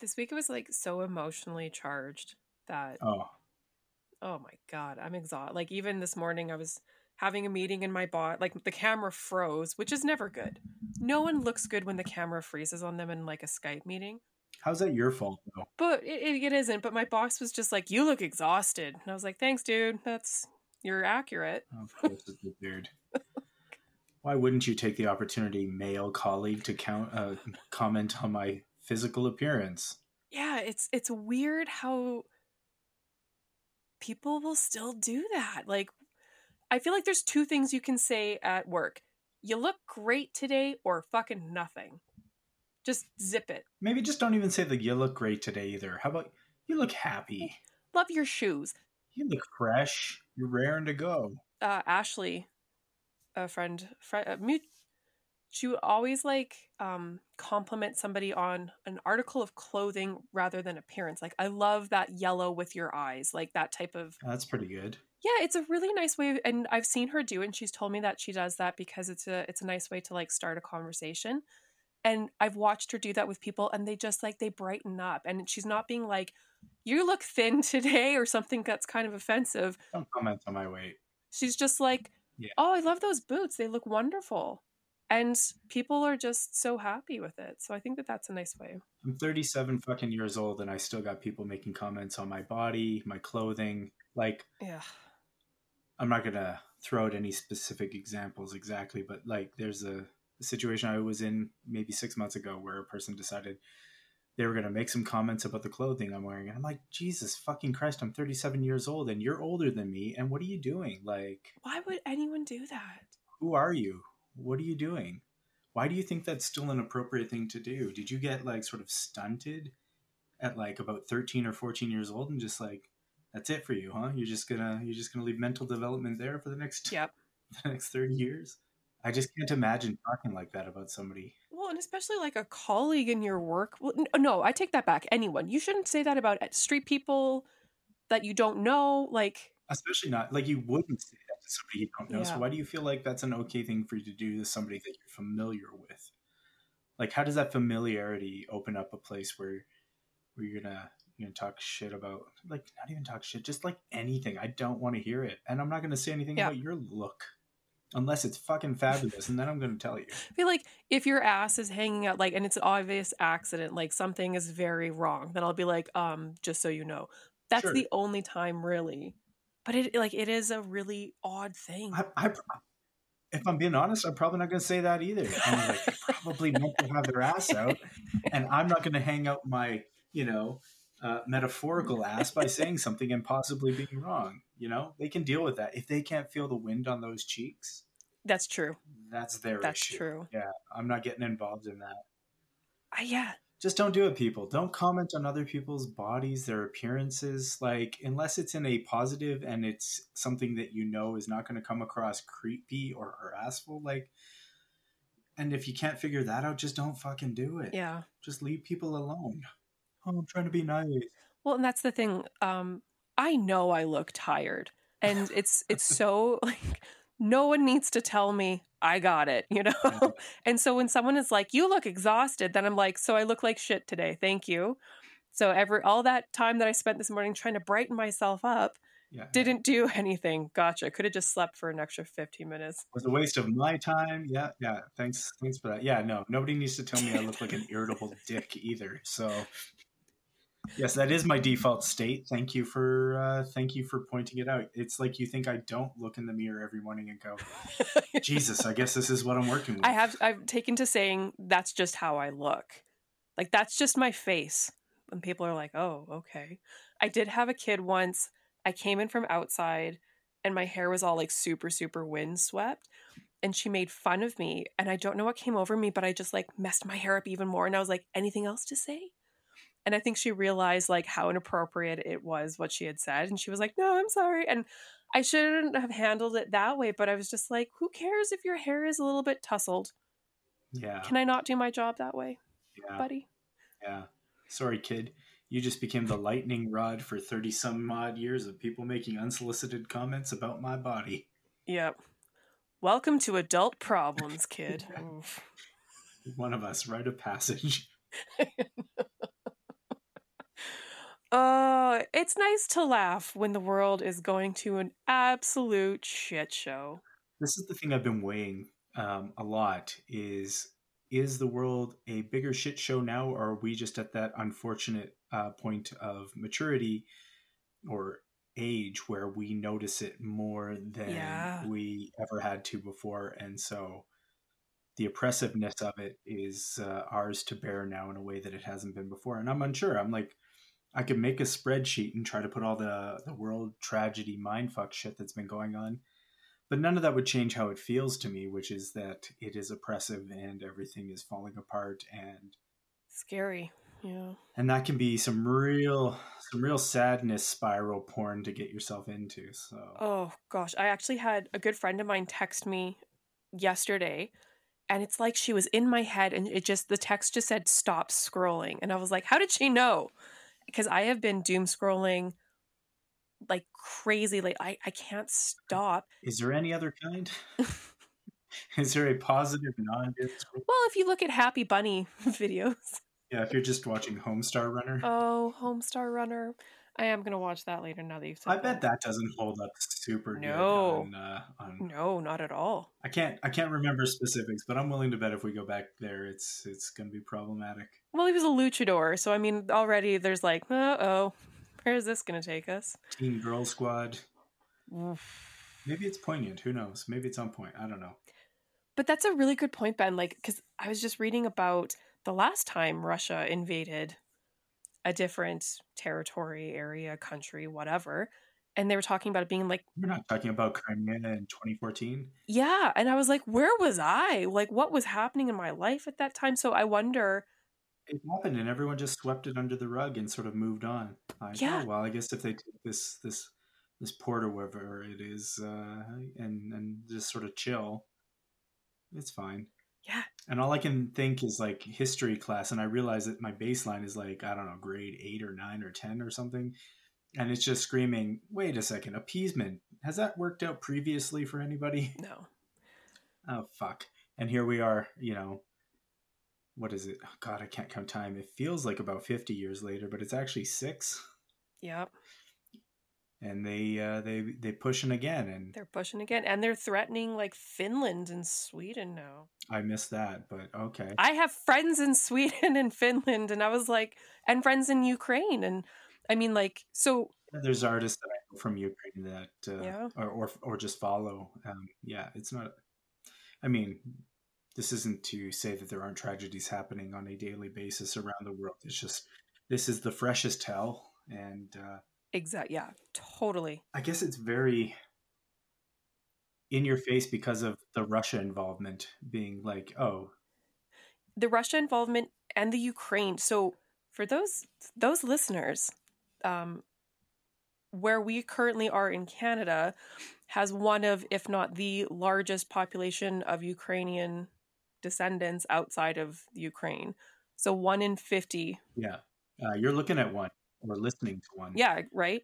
This week it was like so emotionally charged that Oh, oh my god, I'm exhausted. Like even this morning I was having a meeting in my bot like the camera froze, which is never good. No one looks good when the camera freezes on them in like a Skype meeting. how's that your fault though? But it, it, it isn't. But my boss was just like, "You look exhausted," and I was like, "Thanks, dude. That's you're accurate." Of course, it's a beard. Why wouldn't you take the opportunity, male colleague, to count uh, comment on my physical appearance? Yeah, it's it's weird how people will still do that. Like, I feel like there's two things you can say at work: "You look great today," or "fucking nothing." Just zip it. Maybe just don't even say that you look great today either. How about you look happy? Love your shoes. You look fresh. You're raring to go. uh, Ashley, a friend, friend, uh, mute, she would always like um, compliment somebody on an article of clothing rather than appearance. Like, I love that yellow with your eyes, like that type of. That's pretty good. Yeah, it's a really nice way, and I've seen her do it. And she's told me that she does that because it's a it's a nice way to like start a conversation. And I've watched her do that with people, and they just like they brighten up. And she's not being like, "You look thin today" or something that's kind of offensive Don't comment on my weight. she's just like, Yeah. "Oh, I love those boots. They look wonderful." And people are just so happy with it. So I think that that's a nice way. I'm 37 fucking years old and I still got people making comments on my body, my clothing. Like, Yeah. I'm not going to throw out any specific examples exactly, but like, there's a, a situation I was in maybe six months ago where a person decided they were going to make some comments about the clothing I'm wearing. And I'm like, Jesus fucking Christ, I'm 37 years old and you're older than me. And what are you doing? Like, Why would anyone do that? who are you? What are you doing? Why do you think that's still an appropriate thing to do? Did you get like sort of stunted at like about 13 or 14 years old and just like that's it for you, huh? You're just gonna you're just gonna leave mental development there for the next Yep. the next 30 years? I just can't imagine talking like that about somebody. Well, and especially like a colleague in your work. Well, no, I take that back. Anyone. You shouldn't say that about uh, street people that you don't know. Like, Especially not like you wouldn't say that to somebody you don't know. So why do you feel like that's an okay thing for you to do to somebody that you're familiar with? Like how does that familiarity open up a place where where you're gonna you're gonna talk shit about like not even talk shit, just like anything. I don't want to hear it. And I'm not gonna say anything Yeah. about your look. Unless it's fucking fabulous, and then I'm gonna tell you. I feel like if your ass is hanging out, like, and it's an obvious accident, like something is very wrong, then I'll be like, um, just so you know, that's Sure. the only time, really. But it, like, it is a really odd thing. I, I if I'm being honest, I'm probably not gonna say that either. I'm like, probably meant to have their ass out, and I'm not gonna hang out my, you know, uh, metaphorical ass by saying something and possibly being wrong. You know, they can deal with that. If they can't feel the wind on those cheeks, That's true. that's their That's issue. true. Yeah, I'm not getting involved in that. Uh, yeah. Just don't do it, people. Don't comment on other people's bodies, their appearances. Like, unless it's in a positive and it's something that you know is not going to come across creepy or harassful. Like, and if you can't figure that out, just don't fucking do it. Yeah. Just leave people alone. Oh, I'm trying to be nice. Well, and that's the thing. Um, I know I look tired, and it's it's so like no one needs to tell me I got it, you know. Yeah. and so when someone is like, "You look exhausted," then I'm like, "So I look like shit today. Thank you." So every all that time that I spent this morning trying to brighten myself up Yeah. didn't do anything. Gotcha. Could have just slept for an extra 15 minutes. was a waste of my time. Yeah, yeah. Thanks, thanks for that. Yeah, no, nobody needs to tell me I look like an irritable dick either. So, yes, that is my default state. Thank you for, uh, thank you for pointing it out. It's like you think I don't look in the mirror every morning and go, Jesus, I guess this is what I'm working with. I have I've taken to saying that's just how I look. Like that's just my face. And people are like, "Oh, okay." I did have a kid once. I came in from outside and my hair was all like super super windswept and she made fun of me and I don't know what came over me, but I just like messed my hair up even more and I was like, "Anything else to say?" And I think she realized like how inappropriate it was what she had said and she was like, "No, I'm sorry." And I shouldn't have handled it that way, but I was just like, "Who cares if your hair is a little bit tousled?" yeah, Can I not do my job that way, yeah, buddy? yeah. Sorry, kid. You just became the lightning rod for 30 some odd years of people making unsolicited comments about my body. Yep. Welcome to adult problems, kid. One of us, rite of passage. Uh, it's nice to laugh when the world is going to an absolute shit show. This is the thing I've been weighing um, a lot is is the world a bigger shit show now or are we just at that unfortunate uh, point of maturity or age where we notice it more than Yeah. we ever had to before and so the oppressiveness of it is uh, ours to bear now in a way that it hasn't been before and i'm unsure i'm like i could make a spreadsheet and try to put all the the world tragedy mindfuck shit that's been going on but none of that would change how it feels to me which is that it is oppressive and everything is falling apart and Scary. Yeah. and that can be some real some real sadness spiral porn to get yourself into so Oh gosh, I actually had a good friend of mine text me yesterday and it's like she was in my head and it just the text just said stop scrolling and I was like, how did she know? Because I have been doom scrolling like crazy like I I can't stop. is there any other kind is there a positive non Well, if you look at Happy Bunny videos. yeah if you're just watching homestar runner Oh, Homestar Runner. I am gonna watch that later now that you've said i bet that doesn't hold up super No. good on, uh, on No, not at all. i can't i can't remember specifics but i'm willing to bet if we go back there it's it's gonna be problematic Well, he was a luchador, so I mean, already there's like, uh oh, where's this gonna take us? teen girl squad maybe it's poignant who knows maybe it's on point i don't know But that's a really good point, Ben. Like, because I was just reading about the last time Russia invaded a different territory, area, country, whatever, and they were talking about it being like, we're not talking about crimea in 2014 yeah, and I was like, where was I? Like, what was happening in my life at that time? So I wonder. it happened and everyone just swept it under the rug and sort of moved on like, Yeah. oh, well i guess if they take this this this port or whatever it is uh and and just sort of chill it's fine Yeah. and all i can think is like history class and i realize that my baseline is like i don't know grade 8 or 9 or 10 or something and it's just screaming wait a second appeasement has that worked out previously for anybody No. oh fuck and here we are you know what is it oh, god i can't count time it feels like about 50 years later but it's actually six Yep. And they uh they they pushing again and They're pushing again, and they're threatening like Finland and Sweden now. i missed that but okay I have friends in Sweden and Finland, and I was like, and friends in Ukraine, and I mean, like, so there's artists that i know from ukraine that uh, Yeah. or, or or just follow um yeah it's not i mean this isn't to say that there aren't tragedies happening on a daily basis around the world it's just this is the freshest tell and uh exact, yeah, totally. I guess it's very in your face because of the Russia involvement being like, oh, the Russia involvement and the Ukraine. So for those those listeners, um, where we currently are in Canada has one of, if not the largest population of Ukrainian descendants outside of Ukraine. So one in fifty. yeah, uh, you're looking at one or listening to one. Yeah, right.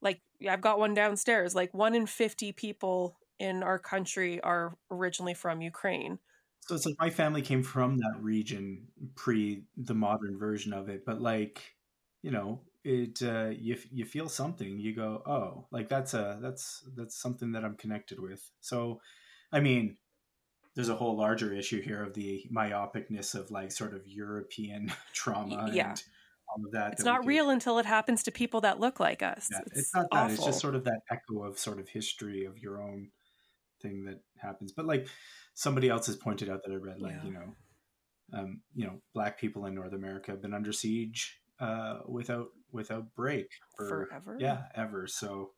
Like I've got one downstairs. Like one in fifty people in our country are originally from Ukraine. So it's like my family came from that region pre the modern version of it, but like, you know, it uh, you you feel something. You go, oh, like that's a that's that's something that I'm connected with. So, I mean, there's a whole larger issue here of the myopicness of like sort of European trauma yeah. and all of that. It's that not real until it happens to people that look like us. Yeah, it's, it's, not that. It's just sort of that echo of sort of history of your own thing that happens. But like somebody else has pointed out that I read, like Yeah. you know, um, you know, black people in North America have been under siege uh, without without break for forever. yeah ever. So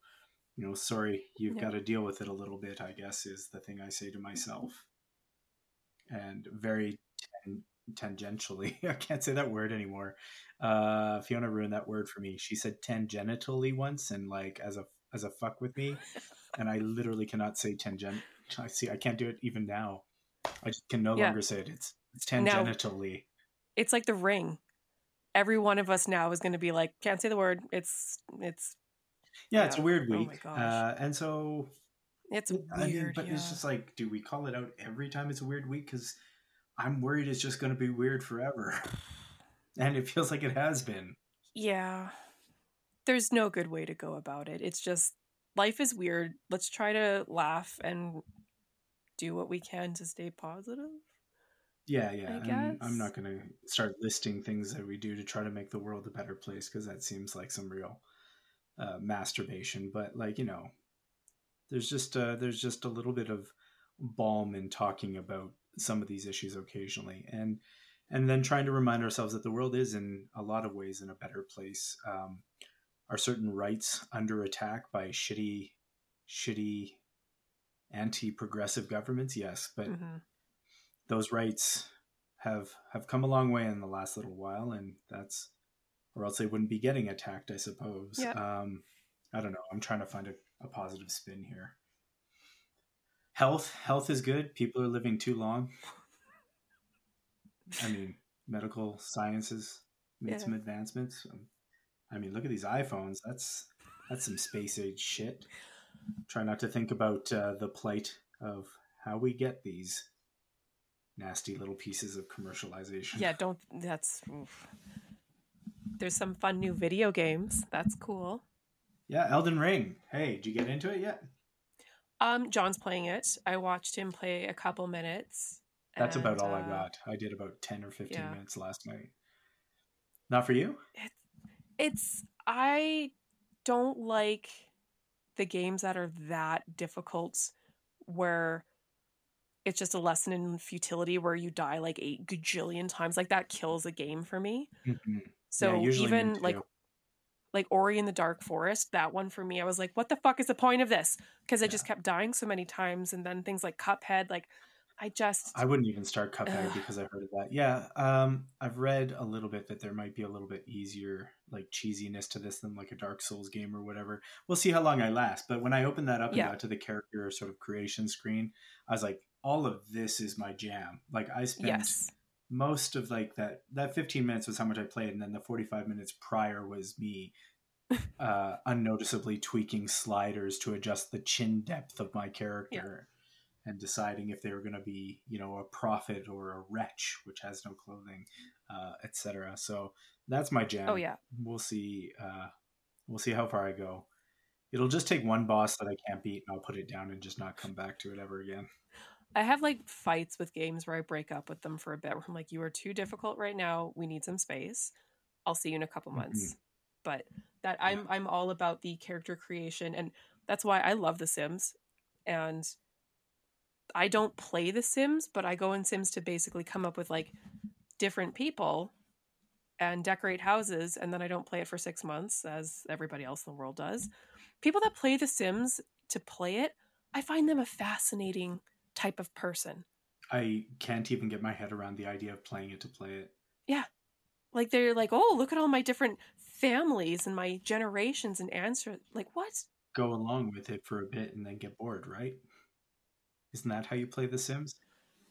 you know, sorry, you've Yeah. got to deal with it a little bit. I guess is the thing I say to myself, and very tangentially, I can't say that word anymore. Uh, Fiona ruined that word for me. She said tangentially once, and like as a as a fuck with me, and I literally cannot say tangent. I see, I can't do it even now. I just can no Yeah. longer say it. It's it's Now- tangentially. It's like the ring. Every one of us now is going to be like, can't say the word. It's it's Yeah, it's a Yeah. weird Oh my week, gosh. uh, and so it's I mean, weird. but yeah. it's just like, do we call it out every time it's a weird week? Because I'm worried it's just going to be weird forever, and it feels like it has been. yeah. there's no good way to go about it. It's just life is weird. Let's try to laugh and do what we can to stay positive. Yeah, yeah. I I'm, guess. I'm not going to start listing things that we do to try to make the world a better place because that seems like some real uh, masturbation. But like you know, there's just uh, there's just a little bit of balm in talking about some of these issues occasionally, and and then trying to remind ourselves that the world is in a lot of ways in a better place. Um, are certain rights under attack by shitty, shitty, anti-progressive governments? Yes, but hmm those rights have have come a long way in the last little while, and that's or else they wouldn't be getting attacked, I suppose. Yeah. Um, I don't know. I'm trying to find a, a positive spin here. Health, health is good. People are living too long. I mean, medical sciences made Yeah. some advancements. Um, I mean, look at these iPhones. That's that's some space age shit. Try not to think about uh, the plight of how we get these nasty little pieces of commercialization. Yeah, don't. That's. oof. There's some fun new video games. That's cool. Yeah, Elden Ring. Hey, did you get into it yet? Um, John's playing it. I watched him play a couple minutes. That's and, about all I uh, got. I did about 10 or 15 yeah. minutes last night. Not for you? It's I don't like the games that are that difficult where it's just a lesson in futility where you die like eight gajillion times. Like that kills a game for me. Mhm. So Yeah, even like too. Like Ori in the Dark Forest, that one for me, I was like, what the fuck is the point of this? Because I Yeah. just kept dying so many times. And then things like Cuphead, like I just I wouldn't even start Cuphead Ugh. because I heard of that. Yeah, um, I've read a little bit that there might be a little bit easier, like cheesiness to this than like a Dark Souls game or whatever. We'll see how long I last. But when I opened that up and got to the character sort of creation screen, I was like, all of this is my jam. Like I spent yes. Most of like that that 15 minutes was how much I played, and then the 45 minutes prior was me uh, unnoticeably tweaking sliders to adjust the chin depth of my character and deciding if they were going to be, you know, a prophet or a wretch, which has no clothing, uh, etc. So that's my jam. Oh yeah. We'll see. Uh, we'll see how far I go. It'll just take one boss that I can't beat, and I'll put it down and just not come back to it ever again. I have like fights with games where I break up with them for a bit where I'm like, you are too difficult right now. We need some space. I'll see you in a couple mm-hmm. months. But that I'm I'm all about the character creation and that's why I love The Sims. And I don't play The Sims, but I go in Sims to basically come up with like different people and decorate houses and then I don't play it for 6 months as everybody else in the world does. People that play The Sims to play it, I find them a fascinating type of person. I can't even get my head around the idea of playing it to play it. Yeah. Like they're like, oh, look at all my different families and my generations and answer. Like what? Go along with it for a bit and then get bored, right? Isn't that how you play The Sims?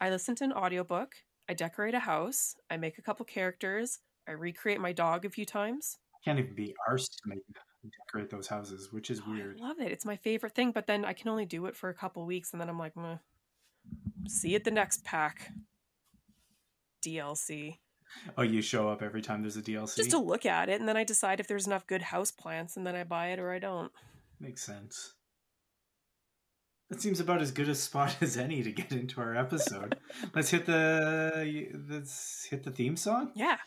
I listen to an audiobook. I decorate a house. I make a couple characters. I recreate my dog a few times. can't even be arsed to make decorate those houses, which is Oh, weird. I love it. It's my favorite thing. But then I can only do it for a couple weeks, and then I'm like, Meh. See you at the next pack. DLC. Oh, you show up every time there's a DLC. Just to look at it, and then I decide if there's enough good house plants, and then I buy it or I don't. Makes sense. That seems about as good a spot as any to get into our episode. let's hit the let's hit the theme song. Yeah.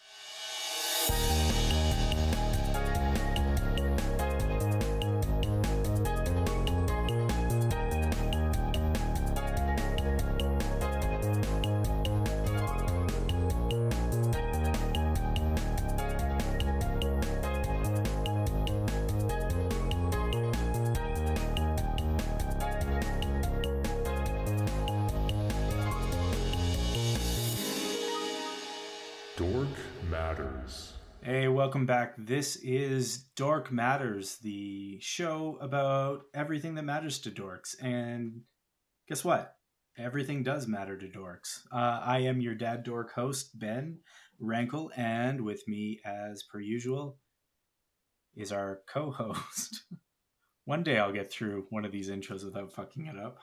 Back. This is Dork Matters, the show about everything that matters to dorks. And guess what? Everything does matter to dorks. Uh, I am your dad dork host, Ben Rankle, and with me, as per usual, is our co host. One day I'll get through one of these intros without fucking it up.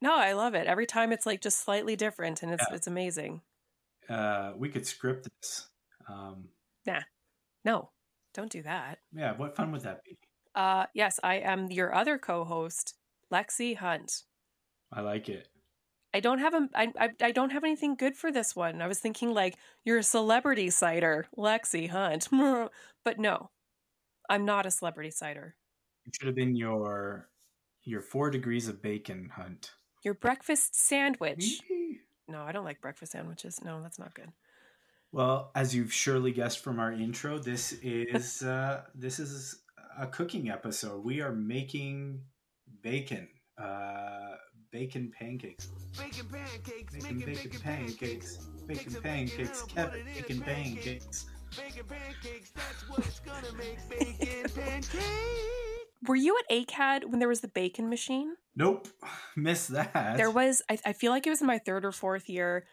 No, I love it. Every time it's like just slightly different, and it's Yeah. it's amazing. Uh, we could script this. Um, No, Don't do that. Yeah, what fun would that be? Uh, yes, I am your other co-host, Lexi Hunt. I like it. I don't have a I, I I don't have anything good for this one. I was thinking like you're a celebrity cider, Lexi Hunt, but no, I'm not a celebrity cider. It should have been your your four degrees of bacon hunt. Your breakfast sandwich. No, I don't like breakfast sandwiches. No, that's not good. Well, as you've surely guessed from our intro, this is uh, this is a cooking episode. We are making bacon, uh, bacon pancakes, Bacon pancakes, bacon bacon pancakes, bacon pancakes, Kevin bacon pancakes. Bacon pancakes, that's what's gonna make bacon pancakes. Were you at ACAD when there was the bacon machine? Nope, missed that. There was, I, I feel like it was in my third or fourth year.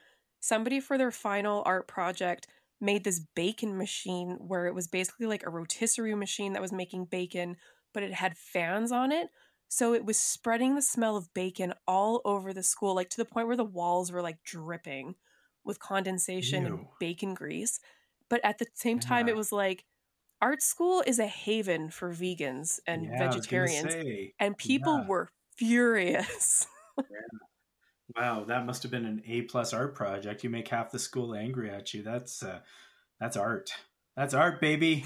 Somebody for their final art project made this bacon machine where it was basically like a rotisserie machine that was making bacon, but it had fans on it. So it was spreading the smell of bacon all over the school, like to the point where the walls were like dripping with condensation and bacon grease. But at the same time, Yeah. it was like art school is a haven for vegans and Yeah, I was gonna vegetarians. And people Yeah. were furious. Wow, that must have been an A plus art project. You make half the school angry at you. That's uh, that's art. That's art, baby.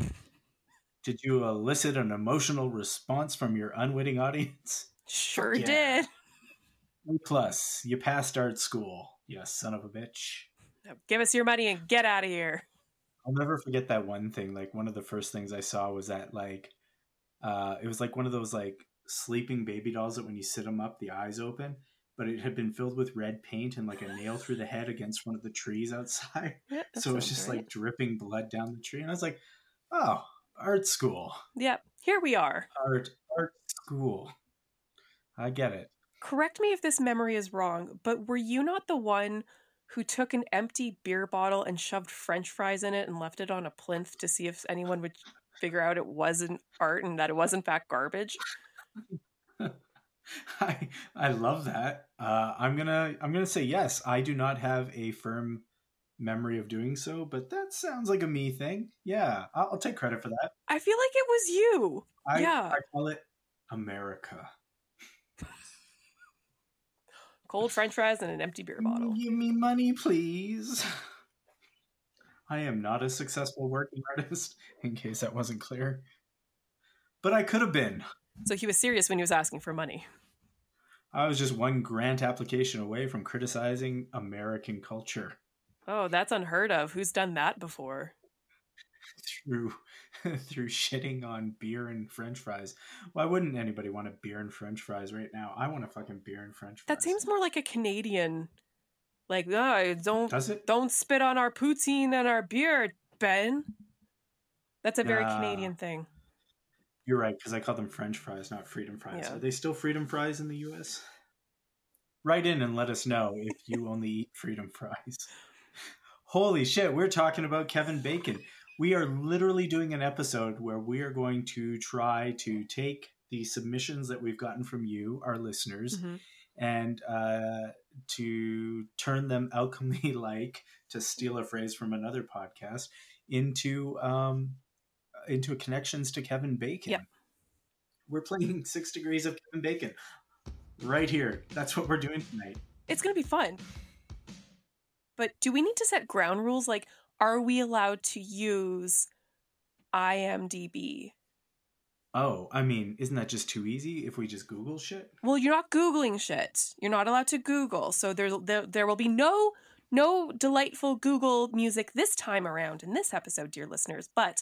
Did you elicit an emotional response from your unwitting audience? Sure yeah. did. A plus. You passed art school. You son of a bitch. Give us your money and get out of here. I'll never forget that one thing. Like one of the first things I saw was that like uh it was like one of those like sleeping baby dolls that when you sit them up the eyes open, but it had been filled with red paint and like a nail through the head against one of the trees outside. Yeah, so it was just right. like dripping blood down the tree and I was like, "Oh, art school. Yep, here we are. Art art school." I get it. Correct me if this memory is wrong, but were you not the one who took an empty beer bottle and shoved french fries in it and left it on a plinth to see if anyone would figure out it wasn't art and that it was in fact garbage? I I love that. Uh, I'm gonna I'm gonna say yes. I do not have a firm memory of doing so, but that sounds like a me thing. Yeah, I'll, I'll take credit for that. I feel like it was you. I, Yeah. I call it America. Cold french fries and an empty beer bottle. Give me money, please. I am not a successful working artist, in case that wasn't clear. But I could have been. So he was serious when he was asking for money. I was just one grant application away from criticizing American culture. Oh, that's unheard of. Who's done that before? through through shitting on beer and french fries. Why wouldn't anybody want a beer and french fries right now? I want a fucking beer and french fries. That seems more like a Canadian like, oh, don't Does it? don't spit on our poutine and our beer, Ben. That's a very Yeah. Canadian thing. You're right because I call them french fries, not freedom fries. Yeah. Are they still freedom fries in the US? Write in and let us know if you only eat freedom fries. Holy shit, we're talking about Kevin Bacon. We are literally doing an episode where we are going to try to take the submissions that we've gotten from you, our listeners, Mhm. and uh, to turn them alchemy like, to steal a phrase from another podcast, into um, into connections to Kevin Bacon. Yep. We're playing Six Degrees of Kevin Bacon right here. That's what we're doing tonight. It's going to be fun. But do we need to set ground rules? Like, are we allowed to use IMDb? Oh, I mean, isn't that just too easy if we just Google shit? Well, you're not googling shit. You're not allowed to Google, so there there, there will be no no delightful Google music this time around in this episode, dear listeners. But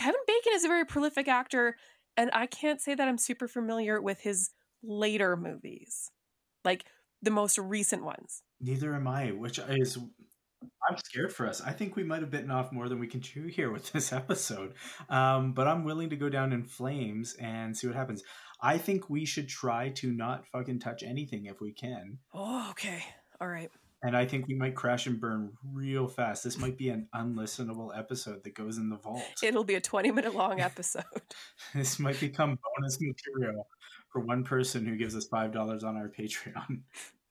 Kevin Bacon is a very prolific actor, and I can't say that I'm super familiar with his later movies, like the most recent ones. Neither am I, which is I'm scared for us. I think we might have bitten off more than we can chew here with this episode. Um, but I'm willing to go down in flames and see what happens. I think we should try to not fucking touch anything if we can. Oh, okay, all right. And I think we might crash and burn real fast. This might be an unlistenable episode that goes in the vault. It'll be a 20 minute long episode. this might become bonus material for one person who gives us five dollars on our Patreon.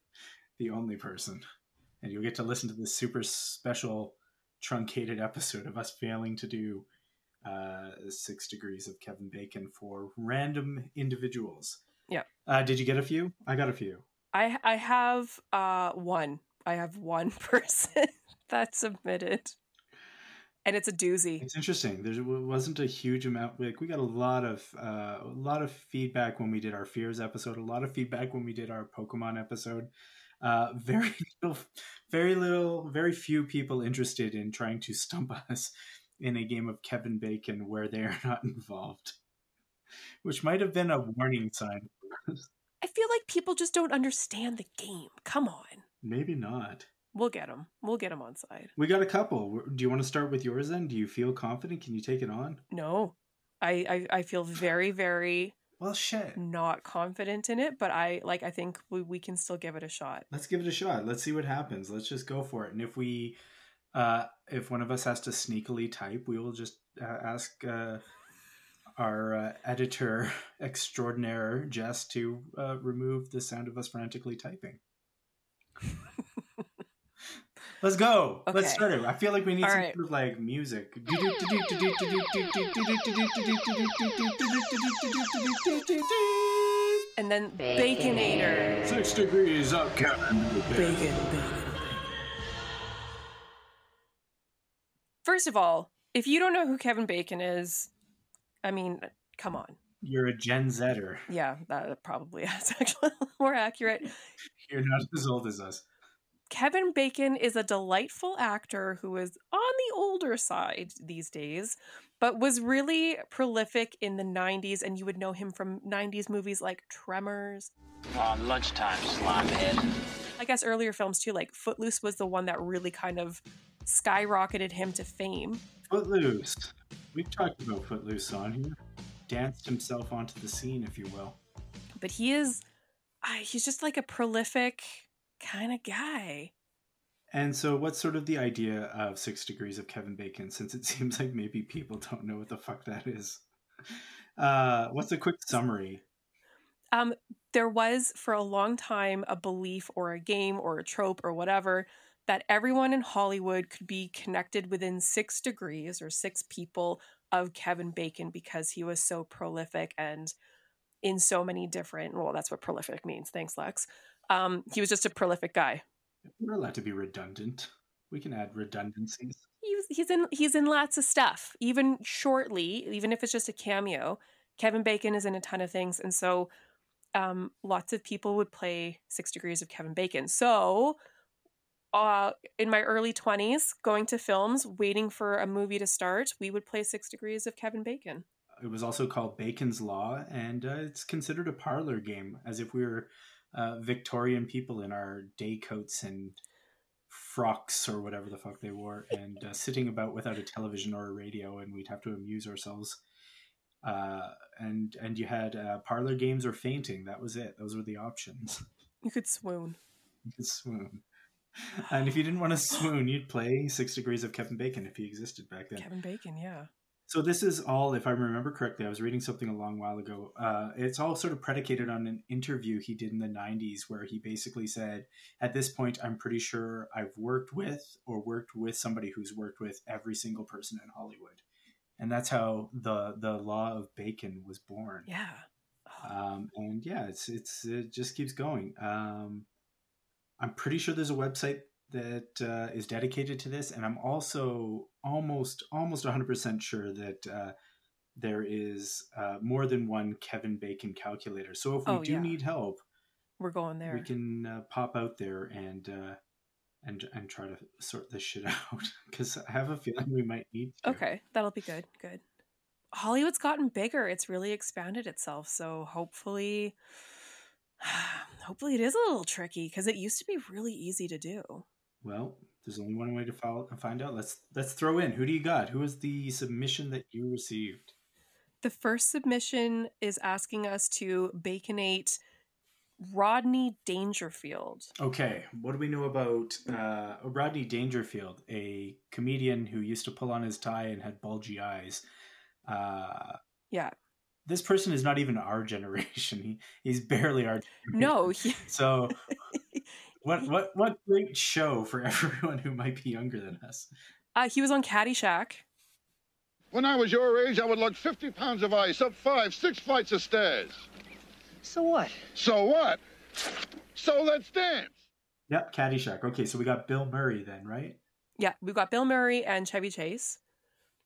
the only person. And you'll get to listen to this super special truncated episode of us failing to do uh, Six Degrees of Kevin Bacon for random individuals. Yeah. Uh, did you get a few? I got a few. I I have uh one. I have one person that submitted, and it's a doozy. It's interesting. There wasn't a huge amount. Like we got a lot of uh, a lot of feedback when we did our fears episode. A lot of feedback when we did our Pokemon episode. Uh, very little, very little, very few people interested in trying to stump us in a game of Kevin Bacon where they are not involved, which might have been a warning sign. I feel like people just don't understand the game. Come on, Maybe not. we'll get them. We'll get them on side. We got a couple. Do you want to start with yours then? Do you feel confident? Can you take it on? No, I I, I feel very very Well, shit. not confident in it, but I like. I think we, we can still give it a shot. Let's give it a shot. Let's see what happens. Let's just go for it. And if we, uh, if one of us has to sneakily type, we will just uh, ask uh, our uh, editor extraordinaire Jess to uh, remove the sound of us frantically typing. Let's go. Let's start it. I feel like we need All some right. sort of like music. And then Baconator. Six degrees up, Kevin. Bacon, bacon. First of all, if you don't know who Kevin Bacon is, I mean, come on. You're a Gen Zer. Yeah, that probably is actually more accurate. You're not as old as us. Kevin Bacon is a delightful actor who is on the older side these days, but was really prolific in the 90s, and you would know him from 90s movies like Tremors. On lunchtime, slimehead. I guess earlier films too, like Footloose was the one that really kind of skyrocketed him to fame. Footloose. We've talked about Footloose on here. Danced himself onto the scene, if you will. But he is, uh, he's just like a prolific kind of guy. And so, what's sort of the idea of Six Degrees of Kevin Bacon? Since it seems like maybe people don't know what the fuck that is. Uh, what's a quick summary? Um, there was for a long time a belief or a game or a trope or whatever that everyone in Hollywood could be connected within six degrees or six people of Kevin Bacon because he was so prolific and in so many different. Well, that's what prolific means. Thanks, Lex. Um, he was just a prolific guy. We're allowed to be redundant. We can add redundancies. He's he's in he's in lots of stuff. Even shortly, even if it's just a cameo, Kevin Bacon is in a ton of things, and so um, lots of people would play Six Degrees of Kevin Bacon. So, uh, in my early twenties, going to films, waiting for a movie to start, we would play Six Degrees of Kevin Bacon. It was also called Bacon's Law, and uh, it's considered a parlor game, as if we were uh, Victorian people in our day coats and frocks or whatever the fuck they wore, and uh, sitting about without a television or a radio, and we'd have to amuse ourselves. Uh, and and you had uh, parlor games or fainting. That was it. Those were the options. You could swoon. You could swoon. And if you didn't want to swoon, you'd play Six Degrees of Kevin Bacon if he existed back then. Kevin Bacon, yeah. So this is all, if I remember correctly, I was reading something a long while ago. Uh, it's all sort of predicated on an interview he did in the '90s, where he basically said, "At this point, I'm pretty sure I've worked with or worked with somebody who's worked with every single person in Hollywood," and that's how the the law of Bacon was born. Yeah. Um, and yeah, it's it's it just keeps going. Um, I'm pretty sure there's a website that uh, is dedicated to this, and I'm also almost almost 100 percent sure that uh, there is uh, more than one Kevin Bacon calculator. So if we Oh, do yeah. need help, We're going there. we can uh, pop out there and uh, and and try to sort this shit out because I have a feeling we might need to. Okay, that'll be good. Good. Hollywood's gotten bigger. It's really expanded itself. So hopefully, hopefully it is a little tricky because it used to be really easy to do. Well, there's only one way to follow, find out. Let's let's throw in. Who do you got? Who is the submission that you received? The first submission is asking us to baconate Rodney Dangerfield. Okay, what do we know about uh, Rodney Dangerfield, a comedian who used to pull on his tie and had bulgy eyes? Uh, Yeah. This person is not even our generation. He, he's barely our. Generation. No, he, So, what what what great show for everyone who might be younger than us. uh, he was on Caddyshack. When I was your age, I would lug 50 pounds of ice up five, six flights of stairs. So what? So what? So let's dance. Yep, Caddyshack. Okay, so we got Bill Murray then, right? Yeah, we've got Bill Murray and Chevy Chase,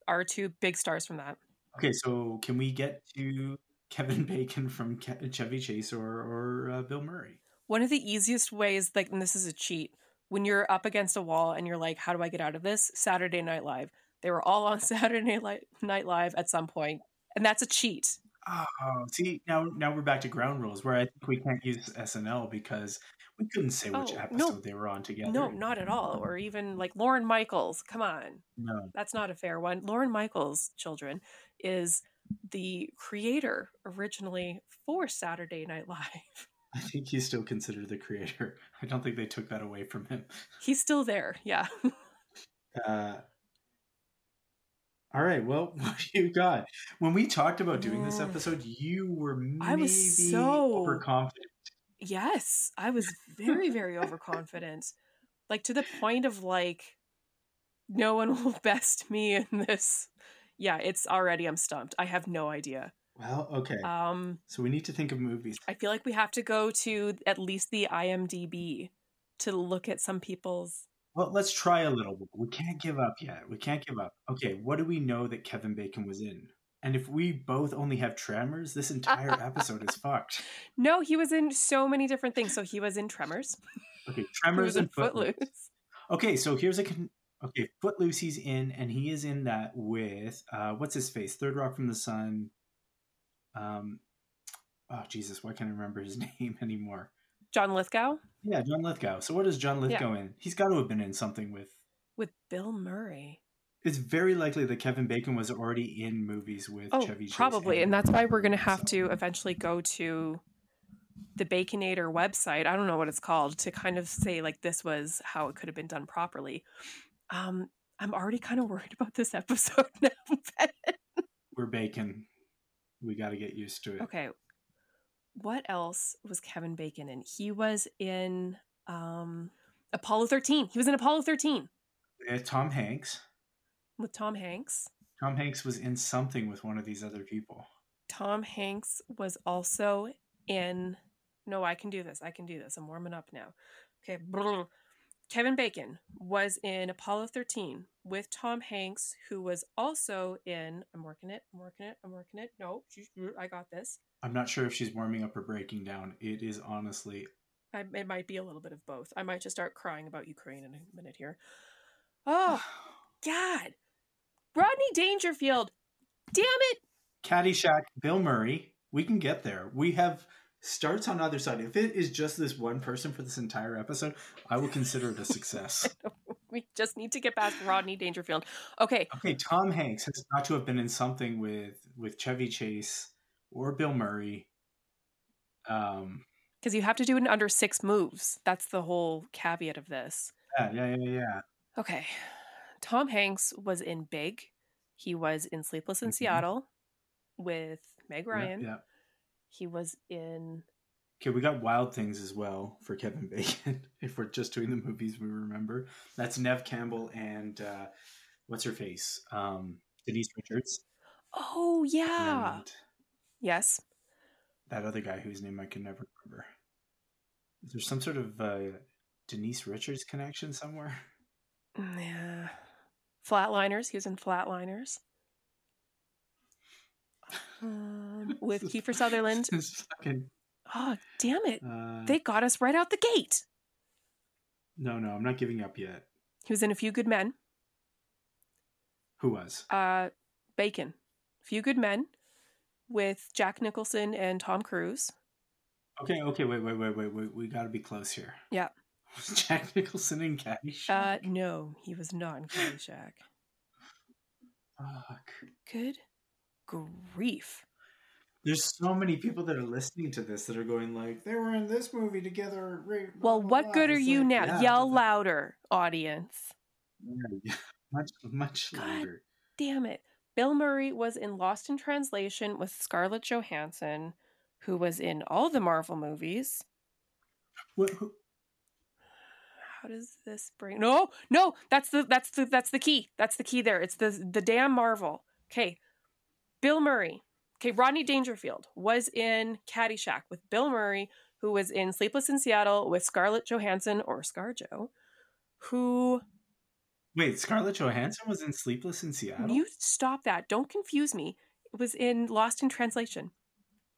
our two big stars from that. Okay, so can we get to Kevin Bacon from Ke- Chevy Chase or or uh, Bill Murray? One of the easiest ways, like, and this is a cheat, when you're up against a wall and you're like, how do I get out of this? Saturday Night Live. They were all on Saturday Night Live at some point, and that's a cheat. Oh, see now now we're back to ground rules where I think we can't use SNL because we couldn't say which Oh, episode no. they were on together. No, not at all. Or even like Lorne Michaels. Come on. No. That's not a fair one. Lorne Michaels' children is the creator originally for Saturday Night Live. I think he's still considered the creator. I don't think they took that away from him. He's still there. Yeah. Uh, all right. Well, what do you got? When we talked about doing this Mm. episode, you were maybe I was so- overconfident. Yes. I was very, very overconfident. Like to the point of like, no one will best me in this. Yeah, it's already, I'm stumped. I have no idea. Well, okay. Um, so we need to think of movies. I feel like we have to go to at least the IMDb to look at some people's. Well, let's try a little. We can't give up yet. We can't give up. Okay, what do we know that Kevin Bacon was in? And if we both only have Tremors, this entire episode is fucked. No, he was in so many different things. So he was in Tremors. Okay, Tremors and Footloose. Footloose. Okay, so here's a con- okay. Footloose, he's in, and he is in that with uh, what's his face? Third Rock from the Sun. Um, oh Jesus, why can't I remember his name anymore? John Lithgow Yeah, John Lithgow. So what is John Lithgow in? He's got to have been in something with. with Bill Murray. It's very likely that Kevin Bacon was already in movies with Oh, Chevy Chase. probably, and that's why we're going to have So- to eventually go to the Baconator website. I don't know what it's called to kind of say like this was how it could have been done properly. Um, I'm already kind of worried about this episode now. We're Bacon. We got to get used to it. okay, what else was Kevin Bacon in? He was in um, Apollo 13. He was in Apollo 13 Uh, Tom Hanks. With Tom Hanks. Tom Hanks was in something with one of these other people. Tom Hanks was also in. No, I can do this. I can do this. I'm warming up now. Okay. Kevin Bacon was in Apollo 13 with Tom Hanks, who was also in. I'm working it. I'm working it. I'm working it. No, mm, I got this. I'm not sure if she's warming up or breaking down. It is honestly I, it might be a little bit of both. I might just start crying about Ukraine in a minute here. Oh, God. Rodney Dangerfield. Damn it. Caddyshack, Bill Murray. We can get there. We have starts on either side. If it is just this one person for this entire episode, I will consider it a success. We just need to get past Rodney Dangerfield. Okay. okay, Tom Hanks has got to have been in something with with Chevy Chase or Bill Murray. Um, Because you have to do it in under six moves. That's the whole caveat of this. yeah, yeah, yeah, yeah. Okay. Tom Hanks was in Big. He was in Sleepless in Mhm. Seattle with Meg Yeah, Ryan. yeah. He was in Okay, we got Wild Things as well for Kevin Bacon. if we're just doing the movies we remember, that's Neve Campbell and uh, what's her face, um, Denise Richards, Oh yeah. and Yes. that other guy whose name I can never remember. Is there some sort of uh, Denise Richards connection somewhere? Yeah. Flatliners. He was in Flatliners. Um, with Kiefer Sutherland. Fucking, Oh, damn it. uh, They got us right out the gate. no, no, I'm not giving up yet. He was in A Few Good Men. Who was? Uh, Bacon. A Few Good Men with Jack Nicholson and Tom Cruise. Okay, okay, wait, wait, wait, wait, wait. We got to be close here. Yeah. Was Jack Nicholson in Caddyshack? Uh, no, he was not in Caddyshack. Fuck. Good grief. There's so many people that are listening to this that are going like, they were in this movie together. right, blah, Well, blah, what blah." good are It's you like, now? yeah, Yell but- louder, audience. Yeah, yeah. much, much God. louder. Damn it. Bill Murray was in Lost in Translation with Scarlett Johansson, who was in all the Marvel movies. What, who, How does this bring No, no, that's the that's the that's the key. That's the key there. It's the the damn Marvel. Okay. Bill Murray. Okay, Rodney Dangerfield was in Caddyshack with Bill Murray, who was in Sleepless in Seattle with Scarlett Johansson or ScarJo, who Wait, Scarlett Johansson was in Sleepless in Seattle. you stop that. Don't confuse me. It was in Lost in Translation.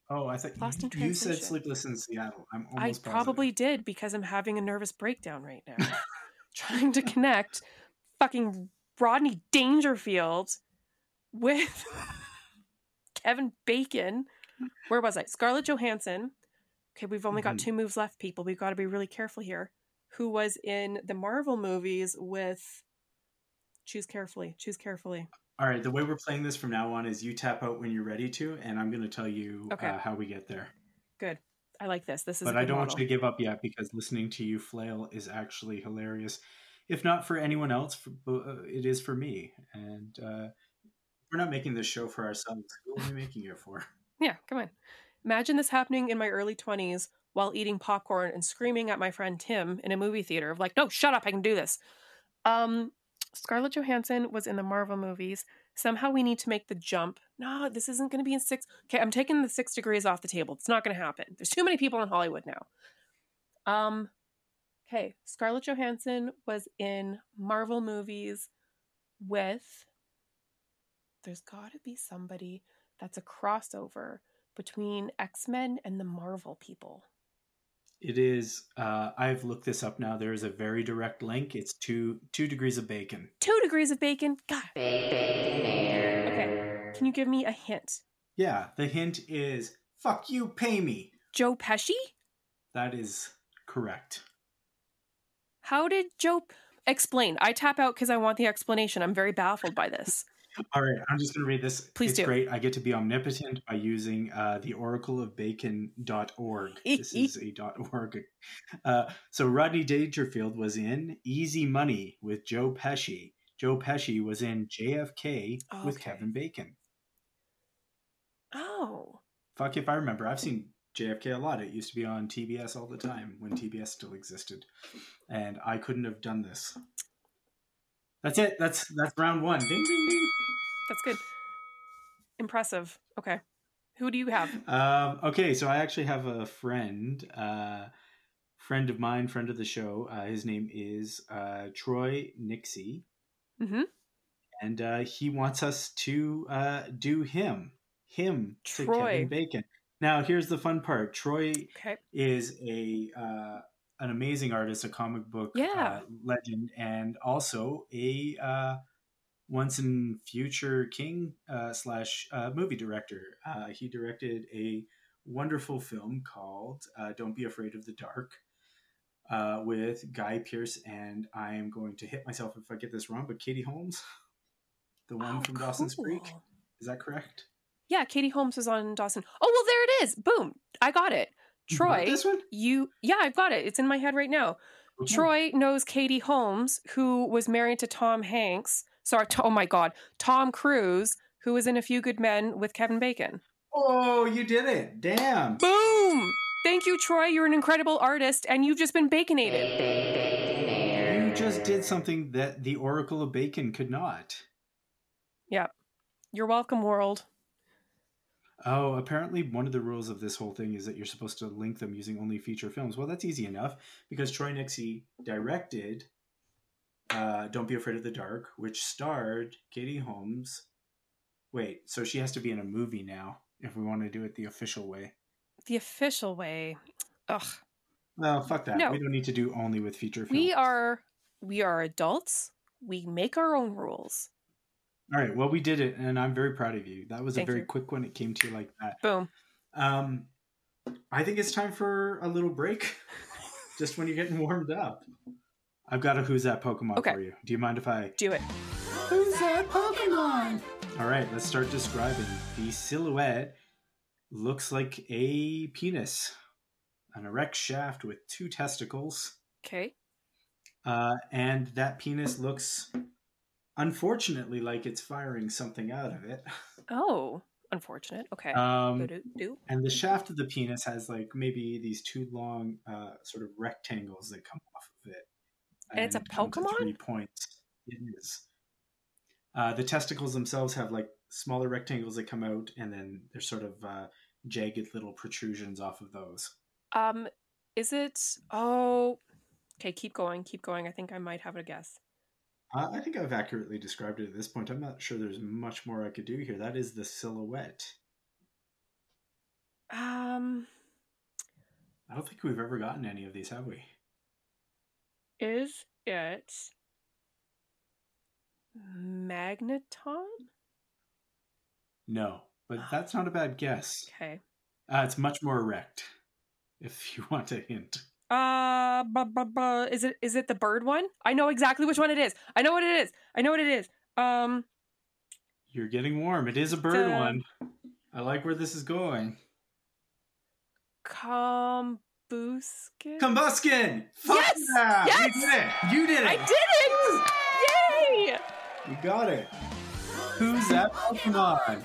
Oh, I thought Lost in you, you said. Sleepless in Seattle. I'm I almost probably did because I'm having a nervous breakdown right now. trying to connect fucking Rodney Dangerfield with Kevin Bacon. Where was I? Scarlett Johansson. Okay, we've only got Mhm. two moves left, people. We've got to be really careful here. Who was in the Marvel movies with. Choose carefully. Choose carefully. All right, the way we're playing this from now on is you tap out when you're ready to, and I'm going to tell you Okay. uh, how we get there. Good. I like this. This is. But I don't model. want you to give up yet because listening to you flail is actually hilarious. If not for anyone else, for, uh, it is for me. And uh, we're not making this show for ourselves. Who are we making it for? Yeah, come on. Imagine this happening in my early 20s while eating popcorn and screaming at my friend Tim in a movie theater of like, "No, shut up, I can do this." Um Scarlett Johansson was in the Marvel movies. Somehow we need to make the jump. No, this isn't going to be in 6. Okay, I'm taking the 6 degrees off the table. It's not going to happen. There's too many people in Hollywood now. Um okay, Scarlett Johansson was in Marvel movies with there's got to be somebody that's a crossover between X Men and the Marvel people. It is. Uh, I've looked this up now. There is a very direct link. It's two two degrees of bacon. Two degrees of bacon. God. Okay. Can you give me a hint? Yeah. The hint is "fuck you, pay me." Joe Pesci? That is correct. How did Joe explain? I tap out because I want the explanation. I'm very baffled by this. All right, I'm just going to read this. Please it's do. great. I get to be omnipotent by using uh, the oracleofbacon.org. this is a dot .org. Uh, so Rodney Dangerfield was in Easy Money with Joe Pesci. Joe Pesci was in JFK with Okay. Kevin Bacon. Oh. Fuck if I remember. I've seen JFK a lot. It used to be on TBS all the time when TBS still existed, and I couldn't have done this. That's it. That's that's round one. Ding ding ding. That's good. Impressive. Okay. Who do you have? Um, okay, so I actually have a friend, uh, friend of mine, friend of the show. Uh, his name is uh, Troy Nixey, Mm-hmm. and uh, he wants us to uh, do him, him to Troy. Kevin Bacon. Now, here's the fun part. Troy Okay. is a uh, an amazing artist, a comic book Yeah. uh, legend, and also a uh, once in future king uh, slash uh, movie director. Uh, he directed a wonderful film called uh, "Don't Be Afraid of the Dark." Uh, with Guy Pearce and I am going to hit myself if I get this wrong, but Katie Holmes, the one Oh, from Dawson's Creek, is that correct? Yeah, Katie Holmes was on Dawson. Oh, well, there it is. Boom. I got it. You Troy, this one. you, yeah, I've got it. It's in my head right now. Okay. Troy knows Katie Holmes, who was married to Tom Hanks. Sorry, to- oh my God, Tom Cruise, who was in A Few Good Men with Kevin Bacon. Oh, you did it! Damn. Boom! Thank you, Troy. You're an incredible artist, and you've just been baconated. You just did something that the Oracle of Bacon could not. Yeah. You're welcome, world. Oh, apparently one of the rules of this whole thing is that you're supposed to link them using only feature films. Well, that's easy enough because Troy Nixey directed uh, Don't Be Afraid of the Dark, which starred Katie Holmes. Wait, so she has to be in a movie now if we want to do it the official way. The official way. Ugh. Well, fuck that. No. We don't need to do only with feature films. We are we are adults. We make our own rules. All right. Well, we did it, and I'm very proud of you. That was Thank a very you. quick one. It came to you like that. Boom. Um, I think it's time for a little break. Just when you're getting warmed up. I've got a who's that Pokemon Okay. for you. Do you mind if I? Do it. Who's that Pokemon? All right, let's start describing. The silhouette looks like a penis, an erect shaft with two testicles, Okay. uh, and that penis looks, unfortunately, like it's firing something out of it. Oh, unfortunate. Okay. Um, do do. and the shaft of the penis has like maybe these two long uh, sort of rectangles that come off of it And it's a Pokemon? three points it is uh, the testicles themselves have like smaller rectangles that come out, and then there's sort of uh, jagged little protrusions off of those. Um, is it? Oh, okay. Keep going. Keep going. I think I might have a guess. Uh, I think I've accurately described it at this point. I'm not sure there's much more I could do here. That is the silhouette. Um, I don't think we've ever gotten any of these, have we? Is it magneton? No, but that's not a bad guess. Okay. Uh, it's much more erect, if you want a hint. Uh, bu- bu- bu- is it is it the bird one? I know exactly which one it is. I know what it is. I know what it is. Um, You're getting warm. It is a bird The- one. I like where this is going. Combusken. Combusken! Fuck Yes! yeah! Yes! You did it! You did it! I did it! Yay! You got it. Who's that Pokemon?